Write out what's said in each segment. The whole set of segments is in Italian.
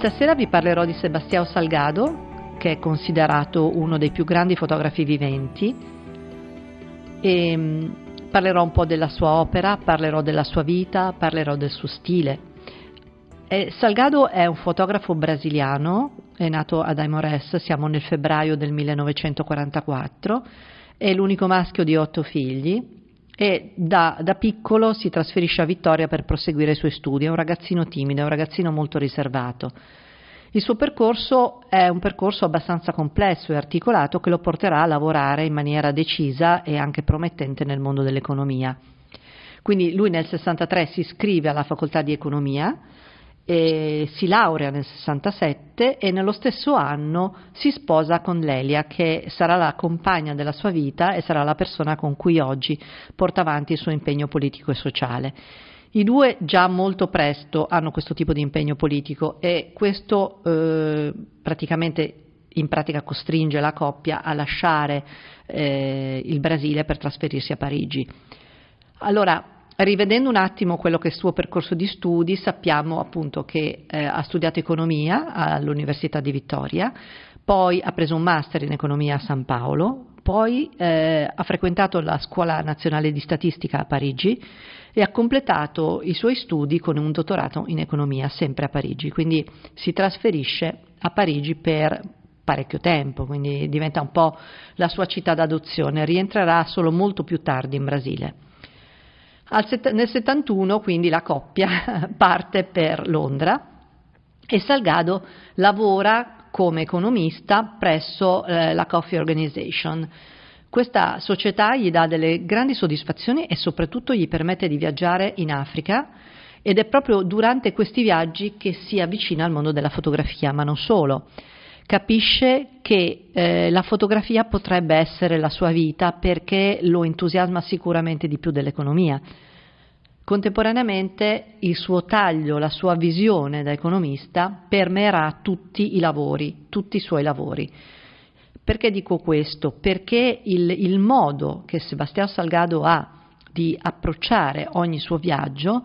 Stasera vi parlerò di Sebastião Salgado, che è considerato uno dei più grandi fotografi viventi, e mm, parlerò un po' della sua opera, parlerò della sua vita, parlerò del suo stile. E Salgado è un fotografo brasiliano, è nato ad Aimores, siamo nel febbraio del 1944, è l'unico maschio di otto figli e da, da, piccolo si trasferisce a Vittoria per proseguire i suoi studi. È un ragazzino timido, è un ragazzino molto riservato. Il suo percorso è un percorso abbastanza complesso e articolato che lo porterà a lavorare in maniera decisa e anche promettente nel mondo dell'economia. Quindi lui nel 63 si iscrive alla facoltà di economia, si laurea nel 67 e nello stesso anno si sposa con Lelia che sarà la compagna della sua vita e sarà la persona con cui oggi porta avanti il suo impegno politico e sociale. I due già molto presto hanno questo tipo di impegno politico e questo eh, praticamente in pratica costringe la coppia a lasciare eh, il Brasile per trasferirsi a Parigi. Allora, Rivedendo un attimo quello che è il suo percorso di studi, sappiamo appunto che eh, ha studiato economia all'Università di Vittoria, poi ha preso un master in economia a San Paolo, poi eh, ha frequentato la Scuola Nazionale di Statistica a Parigi e ha completato i suoi studi con un dottorato in economia sempre a Parigi, quindi si trasferisce a Parigi per parecchio tempo, quindi diventa un po' la sua città d'adozione, rientrerà solo molto più tardi in Brasile. Set- nel 71 quindi la coppia parte per Londra e Salgado lavora come economista presso eh, la Coffee Organization. Questa società gli dà delle grandi soddisfazioni e soprattutto gli permette di viaggiare in Africa ed è proprio durante questi viaggi che si avvicina al mondo della fotografia, ma non solo capisce che eh, la fotografia potrebbe essere la sua vita perché lo entusiasma sicuramente di più dell'economia. Contemporaneamente il suo taglio, la sua visione da economista permeerà tutti i lavori, tutti i suoi lavori. Perché dico questo? Perché il, il modo che Sebastiano Salgado ha di approcciare ogni suo viaggio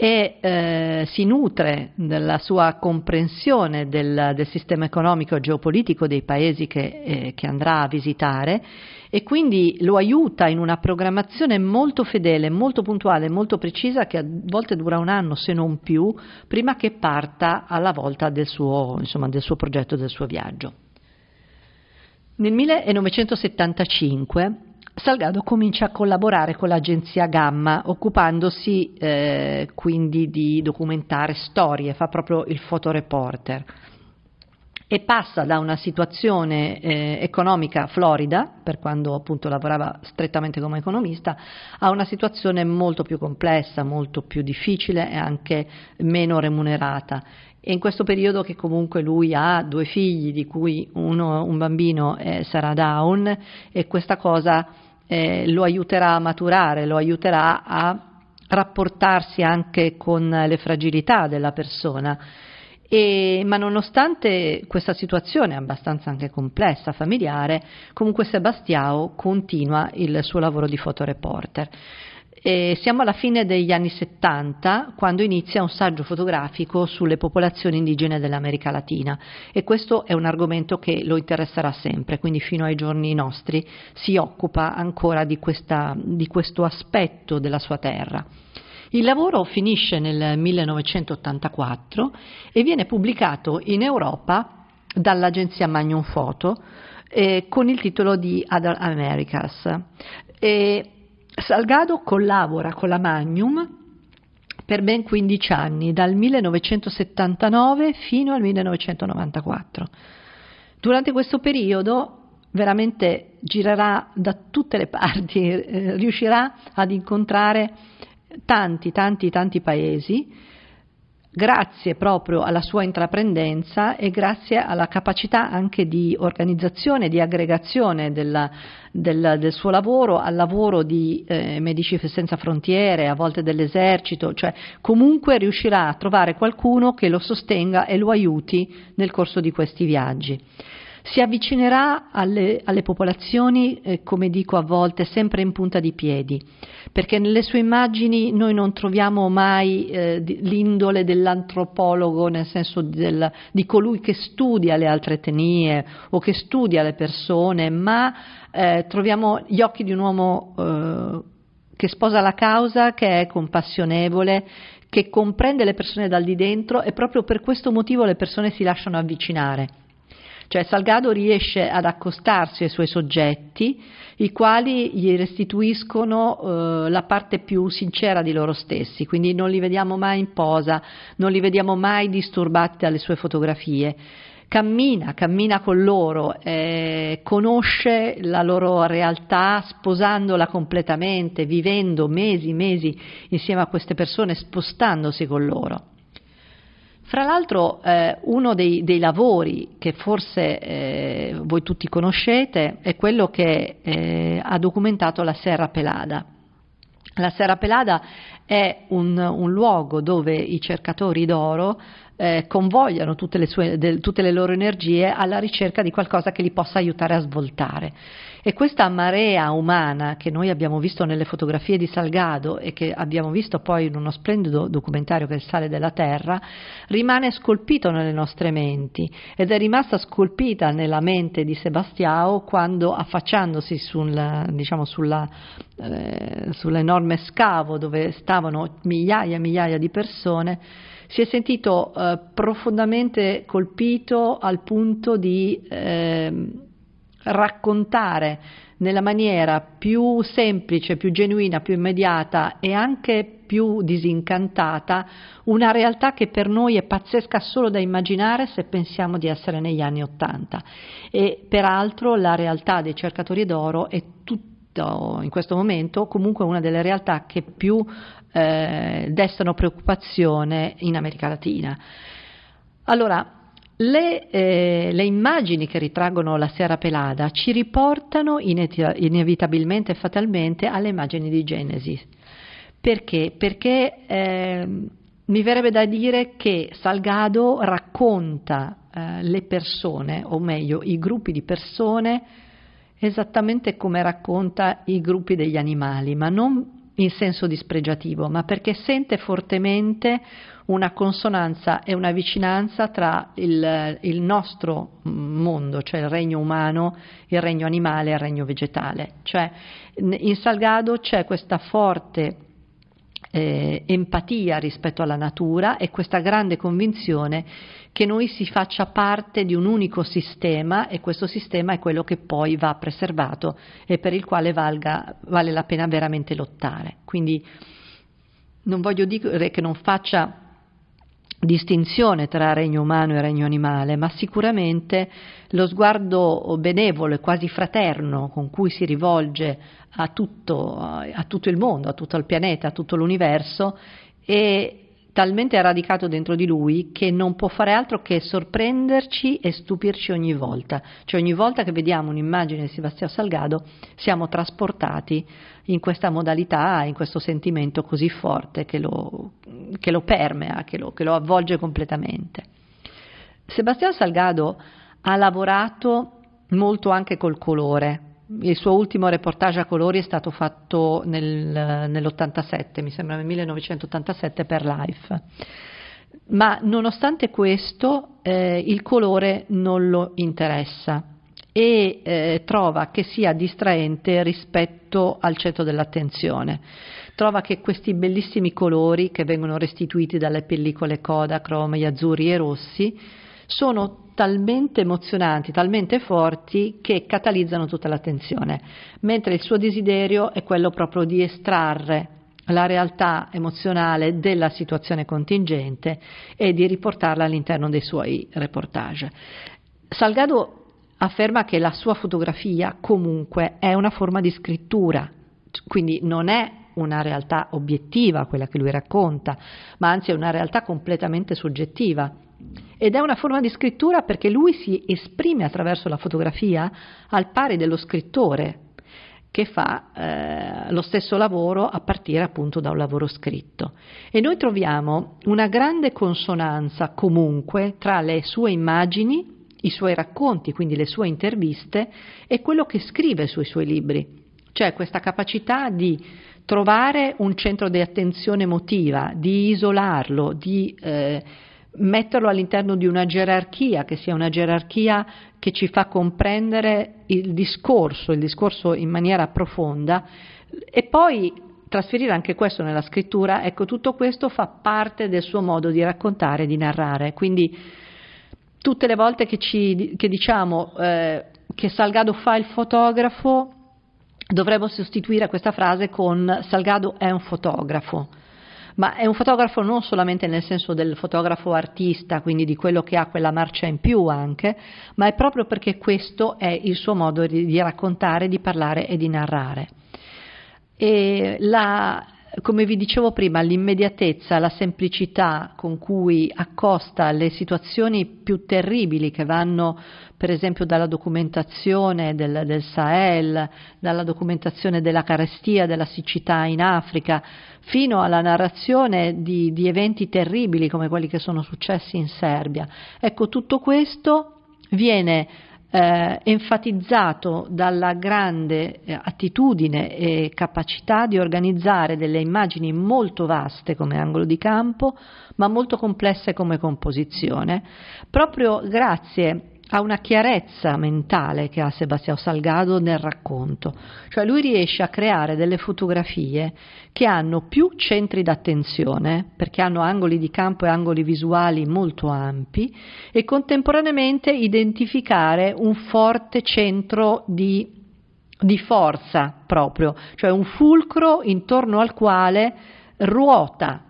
e eh, si nutre della sua comprensione del, del, sistema economico e geopolitico dei paesi che, eh, che, andrà a visitare e quindi lo aiuta in una programmazione molto fedele, molto puntuale, molto precisa che a volte dura un anno se non più prima che parta alla volta del suo, insomma, del suo progetto, del suo viaggio. Nel 1975 Salgado comincia a collaborare con l'agenzia Gamma, occupandosi eh, quindi di documentare storie, fa proprio il fotoreporter e passa da una situazione eh, economica florida, per quando appunto lavorava strettamente come economista, a una situazione molto più complessa, molto più difficile e anche meno remunerata. E in questo periodo che comunque lui ha due figli, di cui uno, un bambino eh, sarà down, e questa cosa eh, lo aiuterà a maturare, lo aiuterà a rapportarsi anche con le fragilità della persona. E, ma nonostante questa situazione abbastanza anche complessa, familiare, comunque Sebastiao continua il suo lavoro di fotoreporter. E siamo alla fine degli anni 70 quando inizia un saggio fotografico sulle popolazioni indigene dell'America Latina e questo è un argomento che lo interesserà sempre, quindi fino ai giorni nostri si occupa ancora di, questa, di questo aspetto della sua terra. Il lavoro finisce nel 1984 e viene pubblicato in Europa dall'agenzia Magnum Photo eh, con il titolo di Other Americas. E Salgado collabora con la Magnum per ben 15 anni, dal 1979 fino al 1994. Durante questo periodo veramente girerà da tutte le parti, eh, riuscirà ad incontrare tanti, tanti, tanti paesi grazie proprio alla sua intraprendenza e grazie alla capacità anche di organizzazione, di aggregazione della, del, del, suo lavoro al lavoro di eh, Medici Senza Frontiere, a volte dell'esercito, cioè comunque riuscirà a trovare qualcuno che lo sostenga e lo aiuti nel corso di questi viaggi. Si avvicinerà alle, alle popolazioni, eh, come dico a volte, sempre in punta di piedi, perché nelle sue immagini noi non troviamo mai eh, l'indole dell'antropologo, nel senso del, di colui che studia le altre etnie o che studia le persone, ma eh, troviamo gli occhi di un uomo eh, che sposa la causa, che è compassionevole, che comprende le persone dal di dentro e proprio per questo motivo le persone si lasciano avvicinare. Cioè Salgado riesce ad accostarsi ai suoi soggetti, i quali gli restituiscono eh, la parte più sincera di loro stessi, quindi non li vediamo mai in posa, non li vediamo mai disturbati dalle sue fotografie cammina, cammina con loro, eh, conosce la loro realtà sposandola completamente, vivendo mesi, mesi insieme a queste persone, spostandosi con loro. Fra l'altro eh, uno dei, dei, lavori che forse eh, voi tutti conoscete è quello che eh, ha documentato la Serra Pelada. La Serra Pelada è un, un luogo dove i cercatori d'oro eh, convogliano tutte le, sue, de, tutte le loro energie alla ricerca di qualcosa che li possa aiutare a svoltare. E questa marea umana che noi abbiamo visto nelle fotografie di Salgado e che abbiamo visto poi in uno splendido documentario che è il Sale della Terra, rimane scolpito nelle nostre menti ed è rimasta scolpita nella mente di Sebastiao quando affacciandosi sul, diciamo, sulla, eh, sull'enorme scavo dove stavano migliaia e migliaia di persone, si è sentito eh, profondamente colpito al punto di eh, raccontare nella maniera più semplice, più genuina, più immediata e anche più disincantata una realtà che per noi è pazzesca solo da immaginare se pensiamo di essere negli anni Ottanta. E peraltro la realtà dei cercatori d'oro è tutto in questo momento comunque una delle realtà che più eh, destano preoccupazione in America Latina. Allora, le, eh, le, immagini che ritraggono la Sera Pelada ci riportano inevitabilmente e fatalmente alle immagini di Genesi. Perché? Perché eh, mi verrebbe da dire che Salgado racconta eh, le persone, o meglio i gruppi di persone, esattamente come racconta i gruppi degli animali, ma non in senso dispregiativo, ma perché sente fortemente una consonanza e una vicinanza tra il, il, nostro mondo, cioè il regno umano, il regno animale e il regno vegetale. Cioè, in Salgado c'è questa forte eh, empatia rispetto alla natura e questa grande convinzione che noi si faccia parte di un unico sistema e questo sistema è quello che poi va preservato e per il quale valga, vale la pena veramente lottare. Quindi non voglio dire che non faccia distinzione tra regno umano e regno animale, ma sicuramente lo sguardo benevolo e quasi fraterno con cui si rivolge a tutto, a tutto il mondo, a tutto il pianeta, a tutto l'universo è talmente radicato dentro di lui che non può fare altro che sorprenderci e stupirci ogni volta. Cioè ogni volta che vediamo un'immagine di Sebastiano Salgado siamo trasportati in questa modalità, in questo sentimento così forte che lo, che lo permea, che lo, che lo avvolge completamente. Sebastiano Salgado ha lavorato molto anche col colore, il suo ultimo reportage a colori è stato fatto nel, nell'87, mi sembra nel 1987 per Life. Ma nonostante questo eh, il colore non lo interessa e eh, trova che sia distraente rispetto al centro dell'attenzione. Trova che questi bellissimi colori che vengono restituiti dalle pellicole Kodachrome, gli azzurri e rossi, sono talmente emozionanti, talmente forti che catalizzano tutta l'attenzione, mentre il suo desiderio è quello proprio di estrarre la realtà emozionale della situazione contingente e di riportarla all'interno dei suoi reportage. Salgado afferma che la sua fotografia comunque è una forma di scrittura, quindi non è una realtà obiettiva quella che lui racconta, ma anzi è una realtà completamente soggettiva ed è una forma di scrittura perché lui si esprime attraverso la fotografia al pari dello scrittore che fa eh, lo stesso lavoro a partire appunto da un lavoro scritto. E noi troviamo una grande consonanza comunque tra le sue immagini i suoi racconti, quindi le sue interviste, e quello che scrive sui suoi libri, cioè questa capacità di trovare un centro di attenzione emotiva, di isolarlo, di eh, metterlo all'interno di una gerarchia, che sia una gerarchia che ci fa comprendere il discorso, il discorso in maniera profonda e poi trasferire anche questo nella scrittura, ecco tutto questo fa parte del suo modo di raccontare, di narrare, quindi tutte le volte che, ci, che diciamo eh, che Salgado fa il fotografo, dovremmo sostituire questa frase con Salgado è un fotografo. Ma è un fotografo non solamente nel senso del fotografo artista, quindi di quello che ha quella marcia in più anche, ma è proprio perché questo è il suo modo di, di raccontare, di parlare e di narrare. E la, come vi dicevo prima, l'immediatezza, la semplicità con cui accosta le situazioni più terribili che vanno per esempio dalla documentazione del, del Sahel, dalla documentazione della carestia, della siccità in Africa, fino alla narrazione di, di eventi terribili come quelli che sono successi in Serbia. Ecco, tutto questo viene eh, enfatizzato dalla grande eh, attitudine e capacità di organizzare delle immagini molto vaste come angolo di campo, ma molto complesse come composizione, proprio grazie a una chiarezza mentale che ha Sebastião Salgado nel racconto, cioè lui riesce a creare delle fotografie che hanno più centri d'attenzione, perché hanno angoli di campo e angoli visuali molto ampi, e contemporaneamente identificare un forte centro di, di forza proprio, cioè un fulcro intorno al quale ruota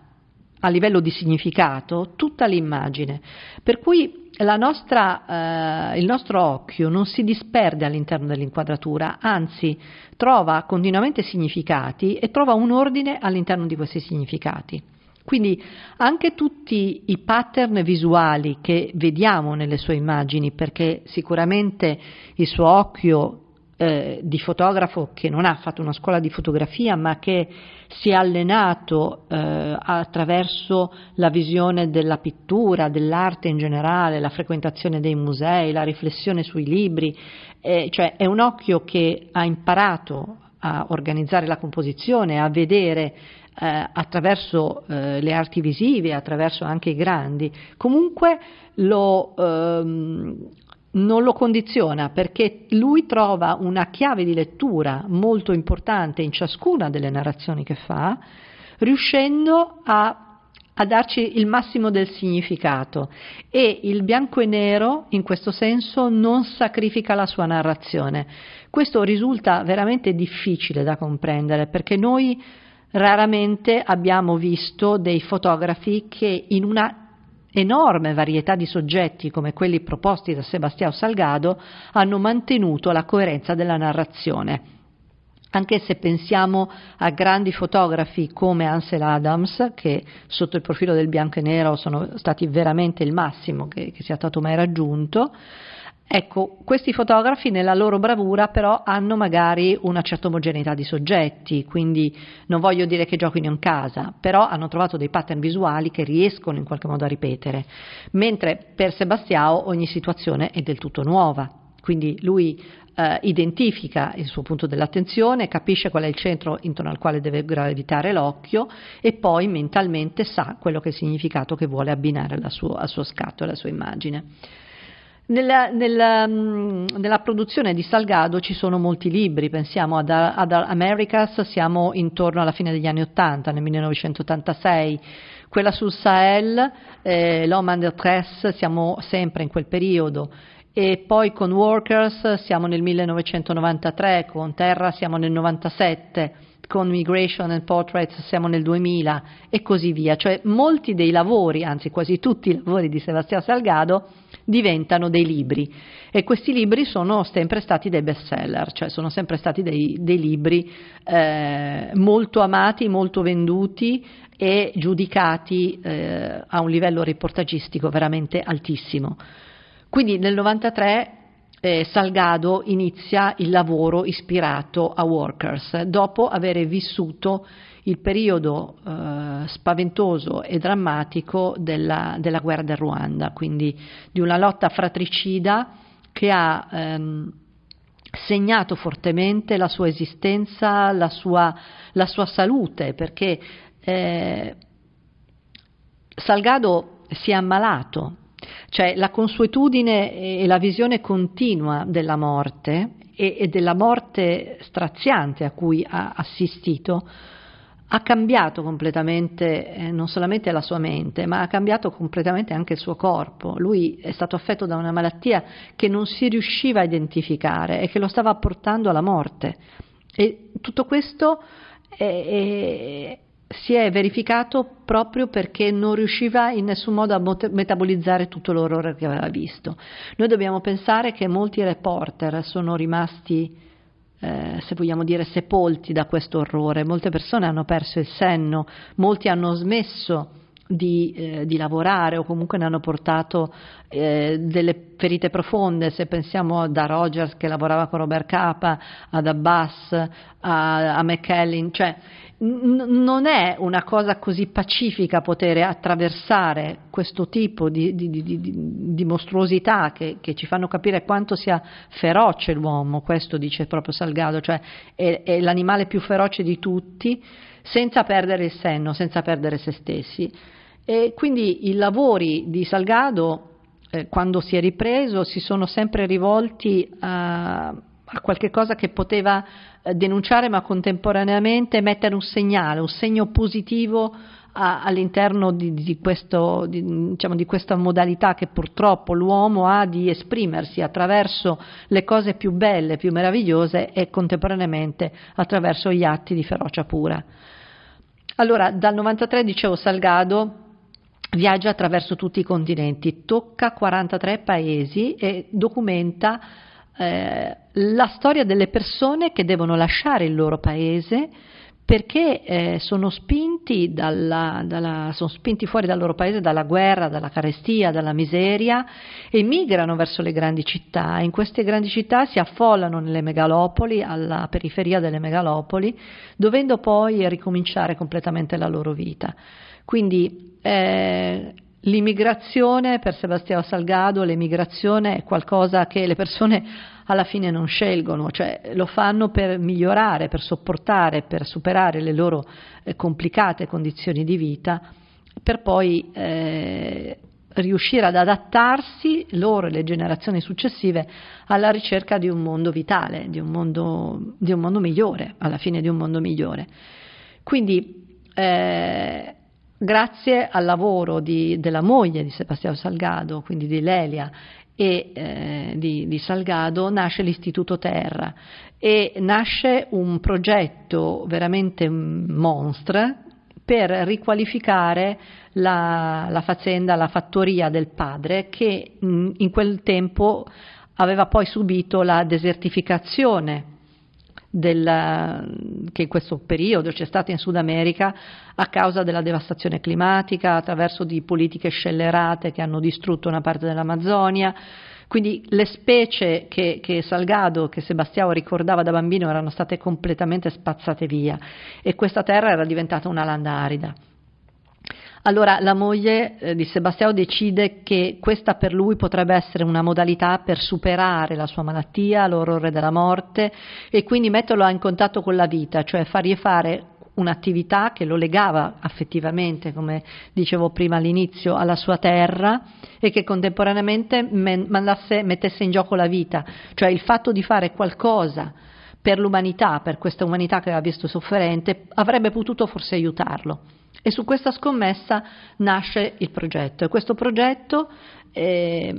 a livello di significato tutta l'immagine. Per cui nostra, eh, il nostro occhio non si disperde all'interno dell'inquadratura, anzi trova continuamente significati e trova un ordine all'interno di questi significati. Quindi anche tutti i pattern visuali che vediamo nelle sue immagini, perché sicuramente il suo occhio eh, di fotografo che non ha fatto una scuola di fotografia ma che si è allenato eh, attraverso la visione della pittura, dell'arte in generale, la frequentazione dei musei, la riflessione sui libri, eh, cioè è un occhio che ha imparato a organizzare la composizione, a vedere eh, attraverso eh, le arti visive, attraverso anche i grandi, comunque lo, ehm, non lo condiziona perché lui trova una chiave di lettura molto importante in ciascuna delle narrazioni che fa, riuscendo a, a, darci il massimo del significato e il bianco e nero in questo senso non sacrifica la sua narrazione. Questo risulta veramente difficile da comprendere perché noi raramente abbiamo visto dei fotografi che in una enorme varietà di soggetti come quelli proposti da Sebastião Salgado hanno mantenuto la coerenza della narrazione. Anche se pensiamo a grandi fotografi come Ansel Adams, che sotto il profilo del bianco e nero sono stati veramente il massimo che, che sia stato mai raggiunto, Ecco, questi fotografi nella loro bravura però hanno magari una certa omogeneità di soggetti, quindi non voglio dire che giochino in casa, però hanno trovato dei pattern visuali che riescono in qualche modo a ripetere, mentre per Sebastiao ogni situazione è del tutto nuova, quindi lui eh, identifica il suo punto dell'attenzione, capisce qual è il centro intorno al quale deve gravitare l'occhio e poi mentalmente sa quello che è il significato che vuole abbinare suo, al suo scatto, alla sua immagine. Nella, nella, mm, nella, produzione di Salgado ci sono molti libri, pensiamo ad, ad Americas, siamo intorno alla fine degli anni 80, nel 1986, quella sul Sahel, eh, L'Homme en détresse, siamo sempre in quel periodo, e poi con Workers siamo nel 1993, con Terra siamo nel 97, con Migration and Portraits siamo nel 2000 e così via, cioè molti dei lavori, anzi quasi tutti i lavori di Sebastiano Salgado diventano dei libri e questi libri sono sempre stati dei best seller, cioè sono sempre stati dei, dei libri eh, molto amati, molto venduti e giudicati eh, a un livello riportagistico veramente altissimo. Quindi nel 93 eh, Salgado inizia il lavoro ispirato a Workers, dopo aver vissuto il periodo eh, spaventoso e drammatico della, della, guerra del Ruanda, quindi di una lotta fratricida che ha ehm, segnato fortemente la sua esistenza, la sua, la sua salute, perché eh, Salgado si è ammalato, cioè la consuetudine e la visione continua della morte e, e della morte straziante a cui ha assistito ha cambiato completamente eh, non solamente la sua mente, ma ha cambiato completamente anche il suo corpo. Lui è stato affetto da una malattia che non si riusciva a identificare e che lo stava portando alla morte. E tutto questo è, è, si è verificato proprio perché non riusciva in nessun modo a metabolizzare tutto l'orrore che aveva visto. Noi dobbiamo pensare che molti reporter sono rimasti, eh, se vogliamo dire, sepolti da questo orrore, molte persone hanno perso il senno, molti hanno smesso di, eh, di, lavorare o comunque ne hanno portato eh, delle ferite profonde, se pensiamo da Rogers che lavorava con Robert Capa, ad Abbas, a, a McKellen, cioè non è una cosa così pacifica poter attraversare questo tipo di, di, di, di mostruosità che, che, ci fanno capire quanto sia feroce l'uomo, questo dice proprio Salgado, cioè è, è l'animale più feroce di tutti, senza perdere il senno, senza perdere se stessi. E quindi i lavori di Salgado, eh, quando si è ripreso, si sono sempre rivolti a, a qualche cosa che poteva eh, denunciare ma contemporaneamente mettere un segnale, un segno positivo a, all'interno di, di, questo, di, diciamo, di, questa modalità che purtroppo l'uomo ha di esprimersi attraverso le cose più belle, più meravigliose e contemporaneamente attraverso gli atti di ferocia pura. Allora, dal 93 dicevo Salgado viaggia attraverso tutti i continenti, tocca 43 paesi e documenta eh, la storia delle persone che devono lasciare il loro paese perché eh, sono, spinti dalla, dalla, sono spinti fuori dal loro paese dalla guerra, dalla carestia, dalla miseria e migrano verso le grandi città. In queste grandi città si affollano nelle megalopoli, alla periferia delle megalopoli, dovendo poi ricominciare completamente la loro vita. Quindi eh, L'immigrazione per Sebastiano Salgado, l'emigrazione è qualcosa che le persone alla fine non scelgono, cioè lo fanno per migliorare, per sopportare, per superare le loro eh, complicate condizioni di vita, per poi eh, riuscire ad adattarsi loro e le generazioni successive alla ricerca di un mondo vitale, di un mondo, di un mondo migliore, alla fine di un mondo migliore. Quindi eh, grazie al lavoro di, della moglie di Sebastiano Salgado, quindi di Lelia e eh, di, di, Salgado, nasce l'Istituto Terra. E nasce un progetto veramente monstre per riqualificare la, la fazienda, la fattoria del padre che mh, in quel tempo aveva poi subito la desertificazione del, che in questo periodo c'è stata in Sud America a causa della devastazione climatica, attraverso di politiche scellerate che hanno distrutto una parte dell'Amazzonia. Quindi le specie che, che Salgado, che Sebastiano ricordava da bambino, erano state completamente spazzate via e questa terra era diventata una landa arida. Allora la moglie eh, di Sebastiano decide che questa per lui potrebbe essere una modalità per superare la sua malattia, l'orrore della morte e quindi metterlo in contatto con la vita, cioè fargli fare un'attività che lo legava affettivamente, come dicevo prima all'inizio, alla sua terra e che contemporaneamente mandasse, mettesse in gioco la vita, cioè il fatto di fare qualcosa per l'umanità, per questa umanità che aveva visto sofferente, avrebbe potuto forse aiutarlo. E su questa scommessa nasce il progetto e questo progetto, eh,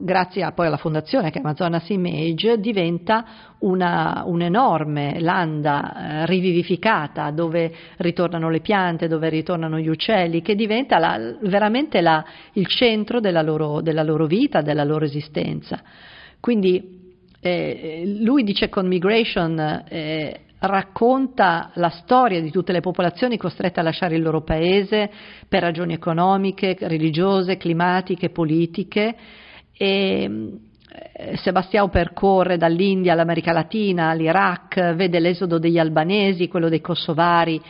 grazie a, poi alla fondazione che è Amazonas Image, diventa una, un'enorme landa eh, rivivificata dove ritornano le piante, dove ritornano gli uccelli, che diventa la, veramente la, il centro della loro, della loro, vita, della loro esistenza. Quindi eh, lui dice con Migration eh, racconta la storia di tutte le popolazioni costrette a lasciare il loro paese per ragioni economiche, religiose, climatiche, politiche. E eh, Sebastião percorre dall'India all'America Latina, all'Iraq, vede l'esodo degli albanesi, quello dei kosovari,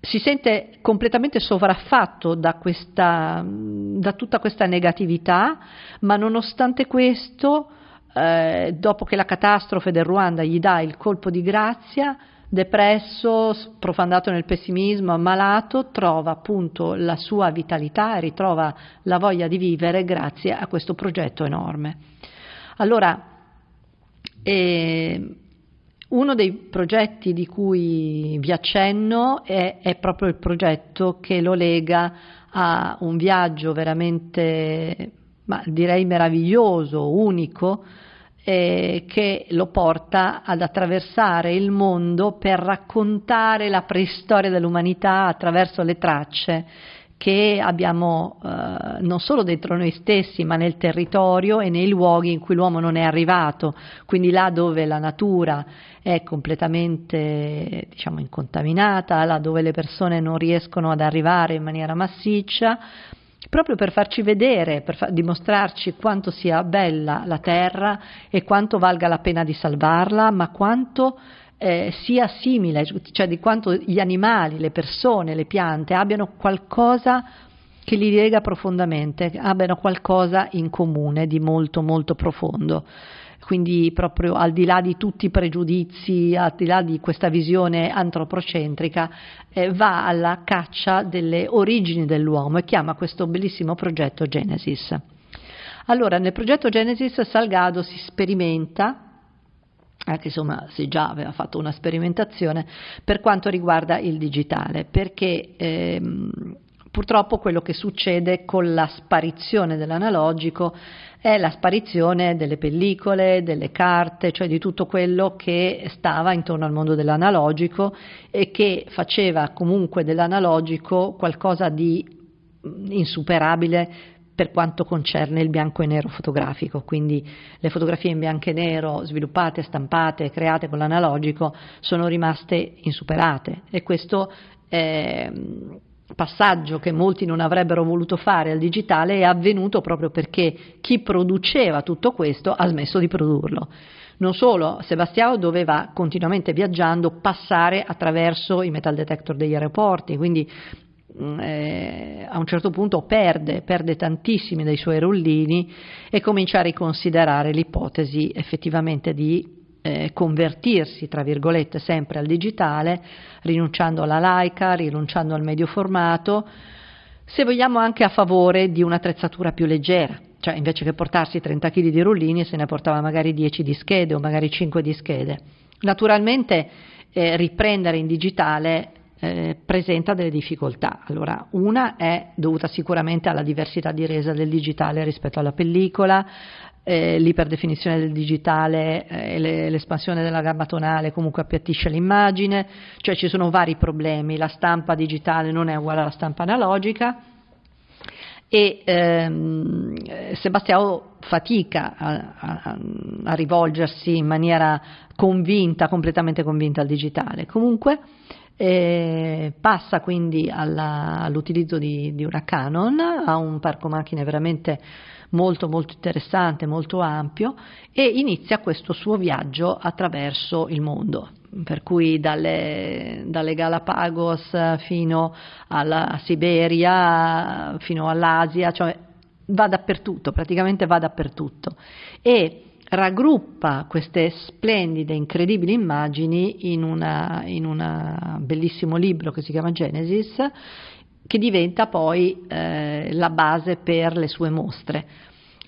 si sente completamente sovraffatto da, questa, da tutta questa negatività, ma nonostante questo, eh, dopo che la catastrofe del Ruanda gli dà il colpo di grazia, depresso, profondato nel pessimismo, ammalato, trova appunto la sua vitalità e ritrova la voglia di vivere grazie a questo progetto enorme. Allora, eh, uno dei progetti di cui vi accenno è, è, proprio il progetto che lo lega a un viaggio veramente, ma direi meraviglioso, unico, eh, che lo porta ad attraversare il mondo per raccontare la preistoria dell'umanità attraverso le tracce che abbiamo eh, non solo dentro noi stessi, ma nel territorio e nei luoghi in cui l'uomo non è arrivato, quindi là dove la natura è completamente diciamo, incontaminata, là dove le persone non riescono ad arrivare in maniera massiccia, proprio per farci vedere, per fa- dimostrarci quanto sia bella la terra e quanto valga la pena di salvarla, ma quanto eh, sia simile, cioè di quanto gli animali, le persone, le piante abbiano qualcosa che li lega profondamente, abbiano qualcosa in comune di molto molto profondo. Quindi proprio al di là di tutti i pregiudizi, al di là di questa visione antropocentrica, eh, va alla caccia delle origini dell'uomo e chiama questo bellissimo progetto Genesis. Allora, nel progetto Genesis Salgado si sperimenta anche insomma se già aveva fatto una sperimentazione per quanto riguarda il digitale, perché ehm, purtroppo quello che succede con la sparizione dell'analogico è la sparizione delle pellicole, delle carte, cioè di tutto quello che stava intorno al mondo dell'analogico e che faceva comunque dell'analogico qualcosa di insuperabile per quanto concerne il bianco e nero fotografico, quindi le fotografie in bianco e nero sviluppate, stampate, create con l'analogico sono rimaste insuperate e questo è passaggio che molti non avrebbero voluto fare al digitale è avvenuto proprio perché chi produceva tutto questo ha smesso di produrlo. Non solo, Sebastiano doveva continuamente viaggiando passare attraverso i metal detector degli aeroporti, quindi Mm, eh, a un certo punto perde, perde tantissimi dei suoi rullini e comincia a riconsiderare l'ipotesi effettivamente di eh, convertirsi, tra virgolette, sempre al digitale, rinunciando alla laica, rinunciando al medio formato, se vogliamo anche a favore di un'attrezzatura più leggera, cioè invece che portarsi 30 kg di rullini se ne portava magari 10 di schede o magari 5 di schede. Naturalmente eh, riprendere in digitale eh, presenta delle difficoltà. Allora, una è dovuta sicuramente alla diversità di resa del digitale rispetto alla pellicola, eh, l'iperdefinizione del digitale eh, l'espansione della gamma tonale comunque appiattisce l'immagine, cioè ci sono vari problemi, la stampa digitale non è uguale alla stampa analogica. E ehm, Sebastiano fatica a, a, a, rivolgersi in maniera convinta, completamente convinta al digitale. Comunque e passa quindi alla, all'utilizzo di, di, una Canon, ha un parco macchine veramente molto molto interessante, molto ampio e inizia questo suo viaggio attraverso il mondo, per cui dalle, dalle Galapagos fino alla Siberia, fino all'Asia, cioè va dappertutto, praticamente va dappertutto. E raggruppa queste splendide, incredibili immagini in un bellissimo libro che si chiama Genesis, che diventa poi eh, la base per le sue mostre.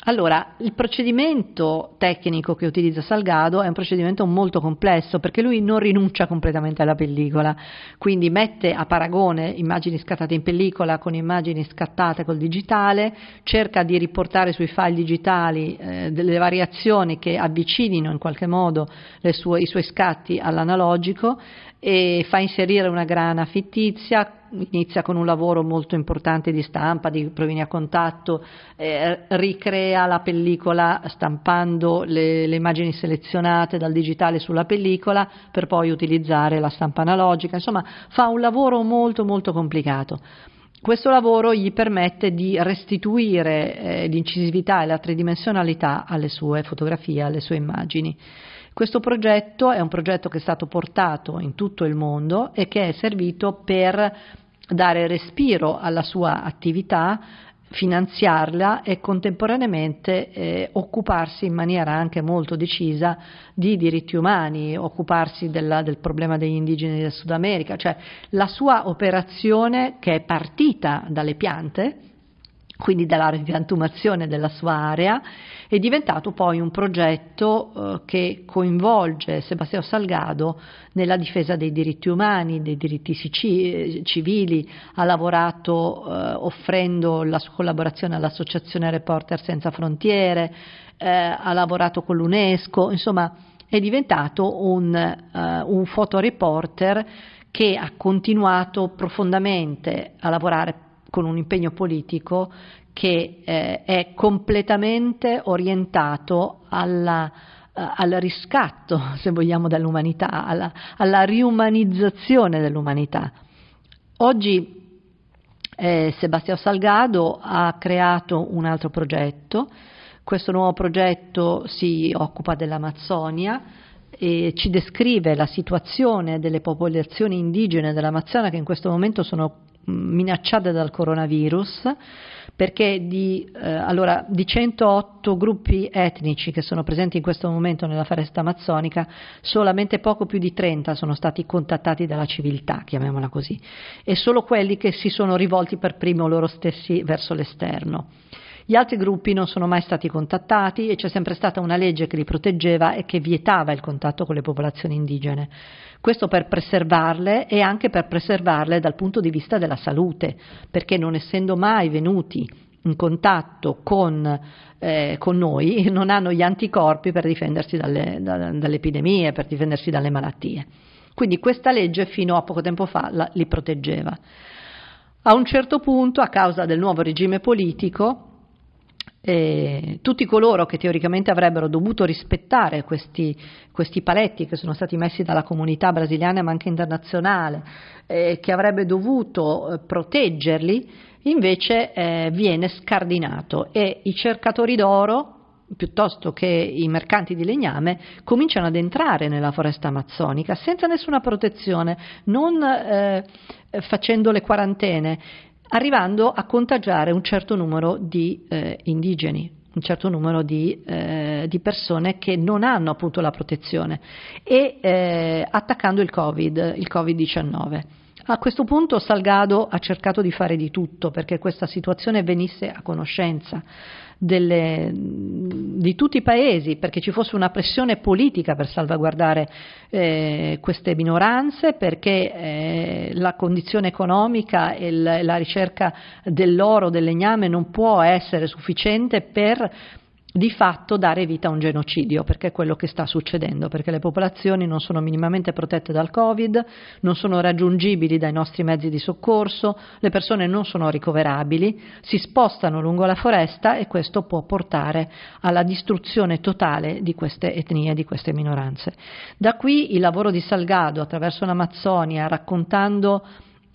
Allora, il procedimento tecnico che utilizza Salgado è un procedimento molto complesso perché lui non rinuncia completamente alla pellicola, quindi mette a paragone immagini scattate in pellicola con immagini scattate col digitale, cerca di riportare sui file digitali eh, delle variazioni che avvicinino in qualche modo sue, i suoi scatti all'analogico e fa inserire una grana fittizia, inizia con un lavoro molto importante di stampa, di provini a contatto, eh, ricrea la pellicola stampando le, le, immagini selezionate dal digitale sulla pellicola per poi utilizzare la stampa analogica, insomma fa un lavoro molto molto complicato. Questo lavoro gli permette di restituire eh, l'incisività e la tridimensionalità alle sue fotografie, alle sue immagini. Questo progetto è un progetto che è stato portato in tutto il mondo e che è servito per dare respiro alla sua attività finanziarla e contemporaneamente eh, occuparsi in maniera anche molto decisa di diritti umani, occuparsi della, del problema degli indigeni del Sud America, cioè la sua operazione che è partita dalle piante, quindi dalla ripiantumazione della sua area, è diventato poi un progetto eh, che coinvolge Sebastiano Salgado nella difesa dei diritti umani, dei diritti civili, ha lavorato eh, offrendo la sua collaborazione all'Associazione Reporter Senza Frontiere, eh, ha lavorato con l'UNESCO, insomma è diventato un, uh, un fotoreporter che ha continuato profondamente a lavorare con un impegno politico che eh, è completamente orientato alla, uh, al riscatto, se vogliamo, dell'umanità, alla, alla riumanizzazione dell'umanità. Oggi eh, Sebastiano Salgado ha creato un altro progetto, questo nuovo progetto si occupa dell'Amazzonia e ci descrive la situazione delle popolazioni indigene dell'Amazzonia che in questo momento sono minacciate dal coronavirus perché di, eh, allora, di 108 gruppi etnici che sono presenti in questo momento nella foresta amazzonica, solamente poco più di 30 sono stati contattati dalla civiltà, chiamiamola così, e solo quelli che si sono rivolti per primo loro stessi verso l'esterno. Gli altri gruppi non sono mai stati contattati e c'è sempre stata una legge che li proteggeva e che vietava il contatto con le popolazioni indigene. Questo per preservarle e anche per preservarle dal punto di vista della salute, perché non essendo mai venuti in contatto con, eh, con noi non hanno gli anticorpi per difendersi dalle, da, dalle epidemie, per difendersi dalle malattie. Quindi questa legge fino a poco tempo fa la, li proteggeva. A un certo punto, a causa del nuovo regime politico, eh, tutti coloro che teoricamente avrebbero dovuto rispettare questi, questi, paletti che sono stati messi dalla comunità brasiliana ma anche internazionale, eh, che avrebbe dovuto eh, proteggerli, invece eh, viene scardinato e i cercatori d'oro piuttosto che i mercanti di legname cominciano ad entrare nella foresta amazzonica senza nessuna protezione, non eh, facendo le quarantene arrivando a contagiare un certo numero di eh, indigeni, un certo numero di, eh, di, persone che non hanno appunto la protezione e eh, attaccando il Covid, il Covid-19. A questo punto Salgado ha cercato di fare di tutto perché questa situazione venisse a conoscenza delle, di tutti i paesi perché ci fosse una pressione politica per salvaguardare eh, queste minoranze, perché eh, la condizione economica e la, la ricerca dell'oro, del legname non può essere sufficiente per di fatto dare vita a un genocidio, perché è quello che sta succedendo, perché le popolazioni non sono minimamente protette dal Covid, non sono raggiungibili dai nostri mezzi di soccorso, le persone non sono ricoverabili, si spostano lungo la foresta e questo può portare alla distruzione totale di queste etnie, di queste minoranze. Da qui il lavoro di Salgado attraverso l'Amazzonia, raccontando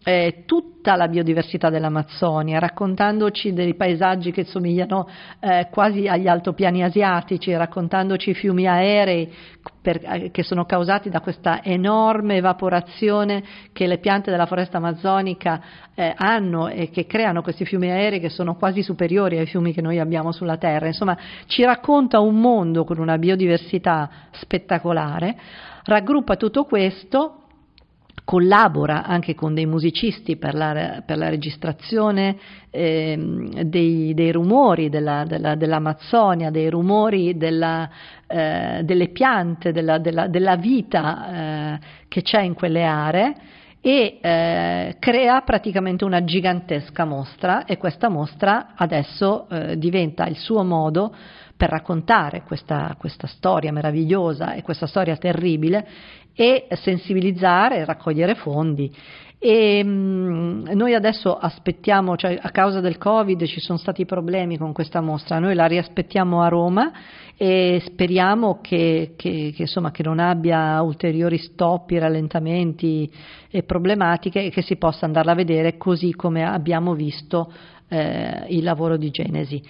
eh, tutta la biodiversità dell'Amazzonia, raccontandoci dei paesaggi che somigliano eh, quasi agli altopiani asiatici, raccontandoci i fiumi aerei per, eh, che sono causati da questa enorme evaporazione che le piante della foresta amazzonica eh, hanno e che creano questi fiumi aerei che sono quasi superiori ai fiumi che noi abbiamo sulla Terra. Insomma, ci racconta un mondo con una biodiversità spettacolare, raggruppa tutto questo collabora anche con dei musicisti per la, per la registrazione eh, dei, dei, rumori della, della, dell'Amazzonia, dei rumori della, eh, delle piante, della, vita eh, che c'è in quelle aree e eh, crea praticamente una gigantesca mostra e questa mostra adesso eh, diventa il suo modo per raccontare questa, questa, storia meravigliosa e questa storia terribile e sensibilizzare e raccogliere fondi. E mm, noi adesso aspettiamo, cioè a causa del Covid ci sono stati problemi con questa mostra, noi la riaspettiamo a Roma e speriamo che, che, che, insomma, che non abbia ulteriori stop, rallentamenti e problematiche e che si possa andarla a vedere così come abbiamo visto eh, il lavoro di Genesi.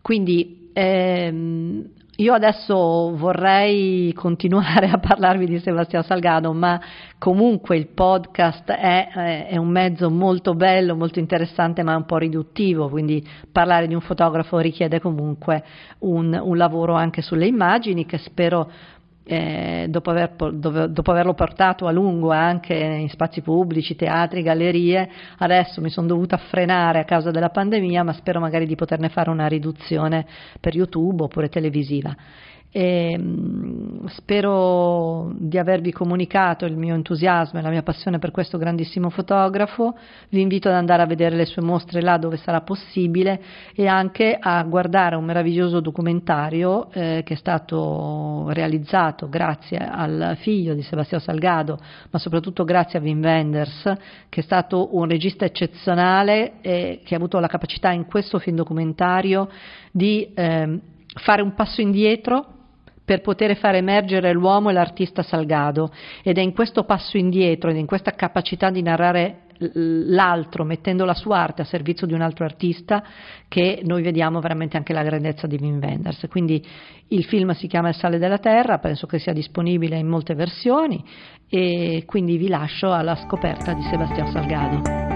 Quindi ehm, io adesso vorrei continuare a parlarvi di Sebastiano Salgado, ma comunque il podcast è, è, un mezzo molto bello, molto interessante, ma un po' riduttivo, quindi parlare di un fotografo richiede comunque un, un lavoro anche sulle immagini che spero eh, dopo, aver, dopo, averlo portato a lungo anche in spazi pubblici, teatri, gallerie, adesso mi sono dovuta frenare a causa della pandemia, ma spero magari di poterne fare una riduzione per YouTube oppure televisiva. E, mm, spero di avervi comunicato il mio entusiasmo e la mia passione per questo grandissimo fotografo. Vi invito ad andare a vedere le sue mostre là dove sarà possibile e anche a guardare un meraviglioso documentario eh, che è stato realizzato grazie al figlio di Sebastiano Salgado, ma soprattutto grazie a Wim Wenders, che è stato un regista eccezionale e che ha avuto la capacità in questo film documentario di eh, fare un passo indietro per poter far emergere l'uomo e l'artista Salgado ed è in questo passo indietro ed in questa capacità di narrare l'altro mettendo la sua arte a servizio di un altro artista che noi vediamo veramente anche la grandezza di Wim Wenders. Quindi il film si chiama Il sale della terra, penso che sia disponibile in molte versioni e quindi vi lascio alla scoperta di Sebastiano Salgado.